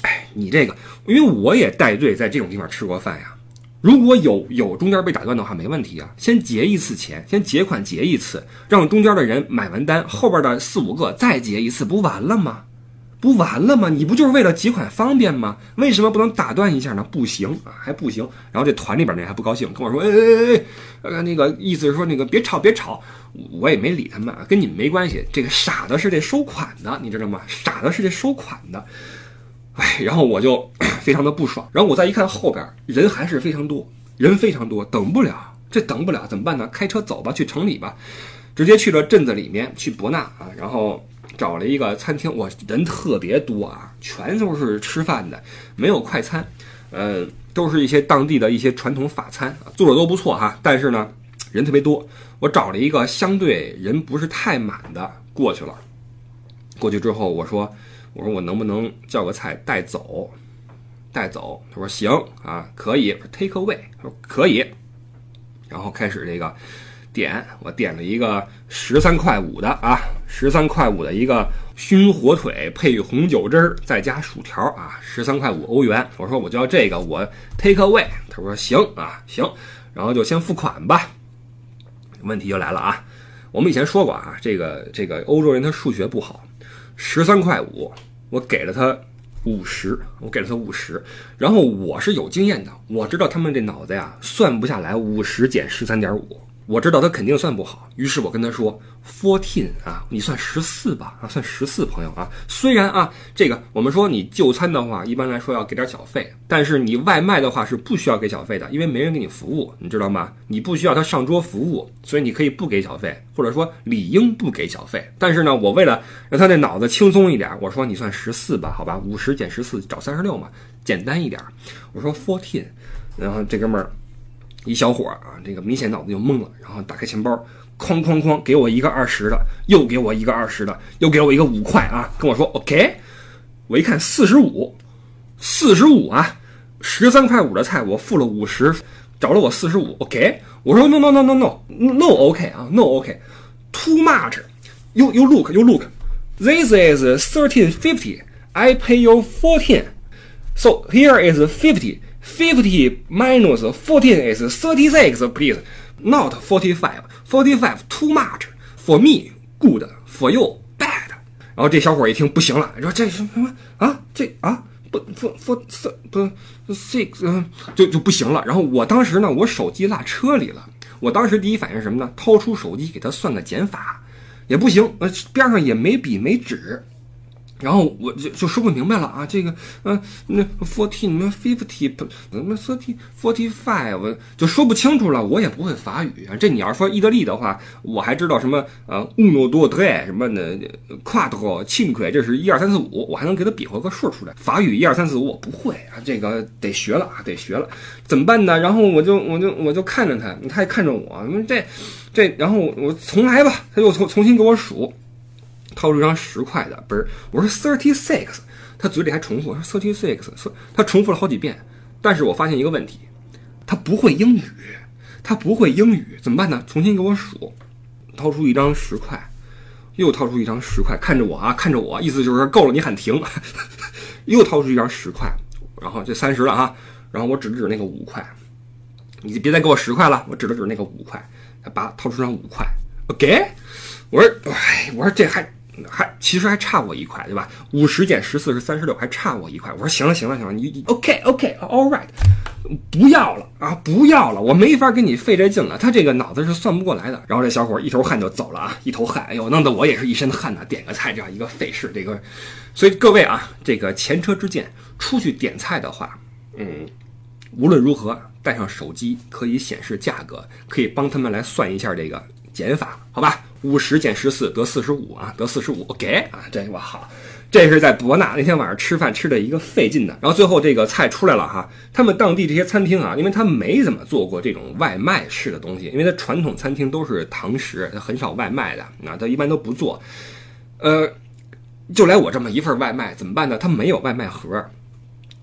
哎，你这个，因为我也带队在这种地方吃过饭呀，如果有有中间被打断的话，没问题啊，先结一次钱，先结款结一次，让中间的人买完单，后边的四五个再结一次，不完了吗？不完了吗？你不就是为了结款方便吗？为什么不能打断一下呢？不行啊，还不行。然后这团里边那还不高兴，跟我说：“哎哎哎，呃，那个意思是说那个别吵别吵。”我也没理他们啊，跟你们没关系。这个傻的是这收款的，你知道吗？傻的是这收款的。哎，然后我就 <coughs> 非常的不爽。然后我再一看后边人还是非常多，人非常多，等不了，这等不了怎么办呢？开车走吧，去城里吧，直接去了镇子里面去博纳啊，然后。找了一个餐厅，我人特别多啊，全都是吃饭的，没有快餐，呃，都是一些当地的一些传统法餐，做的都不错哈。但是呢，人特别多，我找了一个相对人不是太满的过去了。过去之后，我说，我说我能不能叫个菜带走？带走？他说行啊，可以，take away。他说可以，然后开始这个。点我点了一个十三块五的啊，十三块五的一个熏火腿配红酒汁儿，再加薯条啊，十三块五欧元。我说我就要这个，我 take away。他说行啊行，然后就先付款吧。问题就来了啊，我们以前说过啊，这个这个欧洲人他数学不好，十三块五，我给了他五十，我给了他五十，然后我是有经验的，我知道他们这脑子呀算不下来五十减十三点五。我知道他肯定算不好，于是我跟他说：“fourteen 啊，你算十四吧啊，算十四，朋友啊。虽然啊，这个我们说你就餐的话，一般来说要给点小费，但是你外卖的话是不需要给小费的，因为没人给你服务，你知道吗？你不需要他上桌服务，所以你可以不给小费，或者说理应不给小费。但是呢，我为了让他那脑子轻松一点，我说你算十四吧，好吧，五十减十四找三十六嘛，简单一点。我说 fourteen，然后这哥们儿。一小伙啊，这个明显脑子就懵了，然后打开钱包，哐哐哐，给我一个二十的，又给我一个二十的，又给我一个五块啊，跟我说 OK。我一看四十五，四十五啊，十三块五的菜我付了五十，找了我四十五 OK。我说 No No No No No No OK 啊 No OK，Too much。You You look You look，This is thirteen fifty. I pay you fourteen. So here is fifty. Fifty minus fourteen is thirty-six, please. Not forty-five. Forty-five too much for me. Good for you. Bad. 然后这小伙一听不行了，说这是什么啊？这啊不不不不 six 就就不行了。然后我当时呢，我手机落车里了。我当时第一反应是什么呢？掏出手机给他算个减法，也不行。呃，边上也没笔没纸。然后我就就说不明白了啊，这个，嗯，那 forty，你们 fifty，怎么 thirty forty five，就说不清楚了。我也不会法语啊。这你要说意大利的话，我还知道什么呃，uno due tre 什么的，quattro c i n q 这是一二三四五，我还能给他比划个数出来。法语一二三四五我不会啊，这个得学了啊，得学了，怎么办呢？然后我就我就我就看着他，他也看着我，这这，然后我我重来吧，他又重重新给我数。掏出一张十块的，不是，我说 thirty six，他嘴里还重复说 thirty six，他重复了好几遍，但是我发现一个问题，他不会英语，他不会英语，怎么办呢？重新给我数，掏出一张十块，又掏出一张十块，看着我啊，看着我，意思就是够了，你喊停，<laughs> 又掏出一张十块，然后这三十了啊，然后我指了指那个五块，你别再给我十块了，我指了指那个五块，他把掏出张五块，OK，我说，哎，我说这还。还其实还差我一块，对吧？五十减十四是三十六，还差我一块。我说行了行了行了，你你 OK OK，All right，不要了啊，不要了，我没法跟你费这劲了。他这个脑子是算不过来的。然后这小伙一头汗就走了啊，一头汗，哎呦，弄得我也是一身汗呐。点个菜这样一个费事，这个，所以各位啊，这个前车之鉴，出去点菜的话，嗯，无论如何带上手机，可以显示价格，可以帮他们来算一下这个减法，好吧？五十减十四得四十五啊，得四十五，OK 啊，这我好，这是在博纳那天晚上吃饭吃的一个费劲的。然后最后这个菜出来了哈，他们当地这些餐厅啊，因为他没怎么做过这种外卖式的东西，因为他传统餐厅都是堂食，他很少外卖的，那他一般都不做。呃，就来我这么一份外卖，怎么办呢？他没有外卖盒。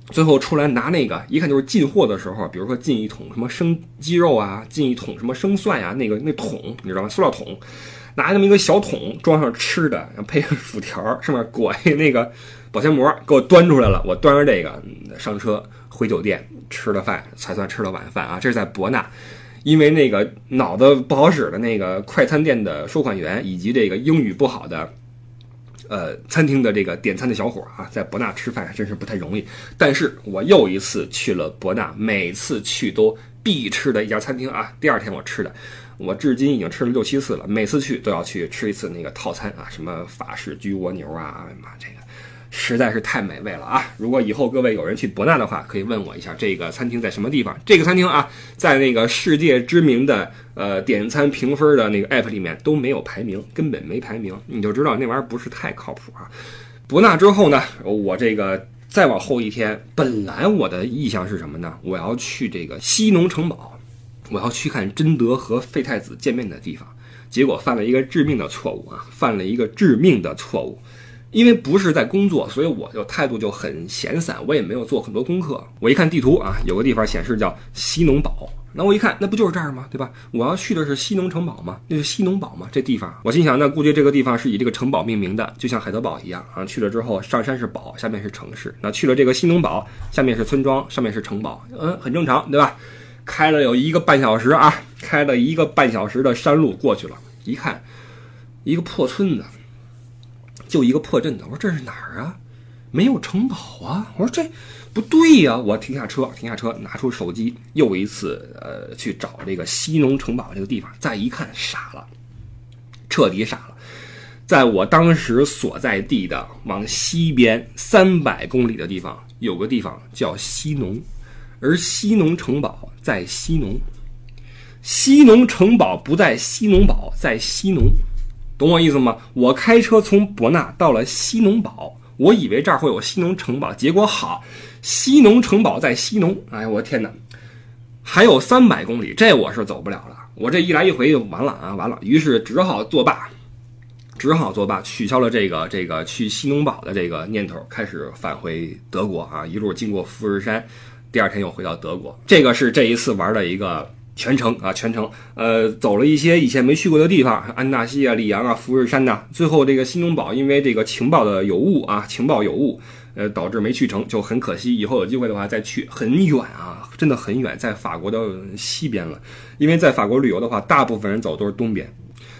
最后出来拿那个，一看就是进货的时候，比如说进一桶什么生鸡肉啊，进一桶什么生蒜呀，那个那桶你知道吗？塑料桶，拿那么一个小桶装上吃的，然后配上薯条，上面裹一那个保鲜膜，给我端出来了。我端着这个上车回酒店吃了饭，才算吃了晚饭啊。这是在博纳，因为那个脑子不好使的那个快餐店的收款员，以及这个英语不好的。呃，餐厅的这个点餐的小伙啊，在博纳吃饭真是不太容易。但是我又一次去了博纳，每次去都必吃的一家餐厅啊。第二天我吃的，我至今已经吃了六七次了，每次去都要去吃一次那个套餐啊，什么法式焗蜗牛啊，哎妈这个。实在是太美味了啊！如果以后各位有人去博纳的话，可以问我一下这个餐厅在什么地方。这个餐厅啊，在那个世界知名的呃点餐评分的那个 app 里面都没有排名，根本没排名，你就知道那玩意儿不是太靠谱啊。博纳之后呢，我这个再往后一天，本来我的意向是什么呢？我要去这个西农城堡，我要去看贞德和废太子见面的地方，结果犯了一个致命的错误啊！犯了一个致命的错误。因为不是在工作，所以我就态度就很闲散，我也没有做很多功课。我一看地图啊，有个地方显示叫西农堡，那我一看，那不就是这儿吗？对吧？我要去的是西农城堡吗？那是西农堡吗？这地方，我心想，那估计这个地方是以这个城堡命名的，就像海德堡一样啊。去了之后，上山是堡，下面是城市。那去了这个西农堡，下面是村庄，上面是城堡，嗯，很正常，对吧？开了有一个半小时啊，开了一个半小时的山路过去了，一看，一个破村子。就一个破镇子，我说这是哪儿啊？没有城堡啊！我说这不对呀！我停下车，停下车，拿出手机，又一次呃去找这个西农城堡这个地方。再一看，傻了，彻底傻了。在我当时所在地的往西边三百公里的地方，有个地方叫西农，而西农城堡在西农，西农城堡不在西农堡，在西农。懂我意思吗？我开车从博纳到了西农堡，我以为这儿会有西农城堡，结果好，西农城堡在西农。哎呀，我天哪，还有三百公里，这我是走不了了。我这一来一回就完了啊，完了。于是只好作罢，只好作罢，取消了这个这个去西农堡的这个念头，开始返回德国啊，一路经过富士山，第二天又回到德国。这个是这一次玩的一个。全程啊，全程，呃，走了一些以前没去过的地方，安纳西啊、里昂啊、富士山呐。最后这个新东堡，因为这个情报的有误啊，情报有误，呃，导致没去成，就很可惜。以后有机会的话再去，很远啊，真的很远，在法国的西边了。因为在法国旅游的话，大部分人走都是东边。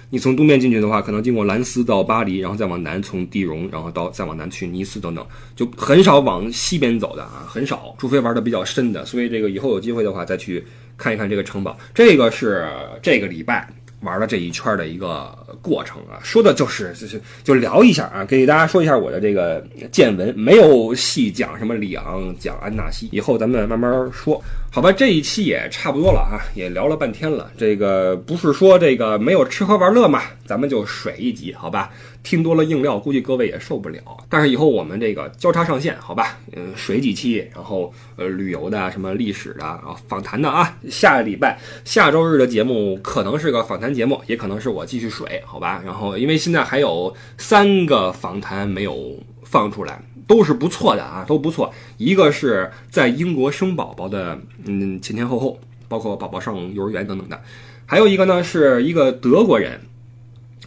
你从东边进去的话，可能经过兰斯到巴黎，然后再往南从地荣，然后到再往南去尼斯等等，就很少往西边走的啊，很少，除非玩的比较深的。所以这个以后有机会的话再去。看一看这个城堡，这个是这个礼拜玩了这一圈的一个过程啊，说的就是就是就聊一下啊，给大家说一下我的这个见闻，没有细讲什么里昂，讲安纳西，以后咱们慢慢说，好吧？这一期也差不多了啊，也聊了半天了，这个不是说这个没有吃喝玩乐嘛，咱们就水一集，好吧？听多了硬料，估计各位也受不了。但是以后我们这个交叉上线，好吧？嗯，水几期，然后呃，旅游的、什么历史的啊、访谈的啊。下个礼拜、下周日的节目可能是个访谈节目，也可能是我继续水，好吧？然后因为现在还有三个访谈没有放出来，都是不错的啊，都不错。一个是在英国生宝宝的，嗯，前前后后，包括宝宝上幼儿园等等的。还有一个呢，是一个德国人。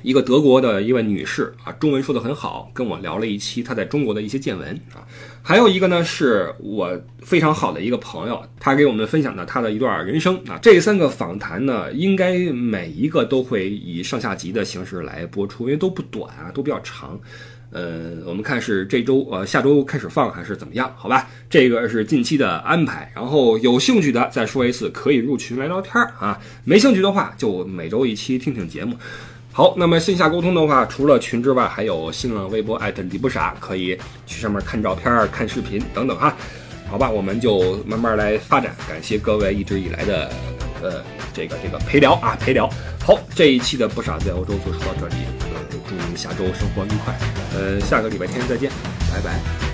一个德国的一位女士啊，中文说的很好，跟我聊了一期她在中国的一些见闻啊。还有一个呢，是我非常好的一个朋友，他给我们分享的他的一段人生啊。这三个访谈呢，应该每一个都会以上下集的形式来播出，因为都不短啊，都比较长。呃，我们看是这周呃下周开始放还是怎么样？好吧，这个是近期的安排。然后有兴趣的再说一次，可以入群来聊天啊。没兴趣的话，就每周一期听听节目。好，那么线下沟通的话，除了群之外，还有新浪微博艾特李不傻，可以去上面看照片、看视频等等哈。好吧，我们就慢慢来发展。感谢各位一直以来的呃这个这个陪聊啊陪聊。好，这一期的不傻在欧洲就说到这里，呃祝您下周生活愉快。呃，下个礼拜天再见，拜拜。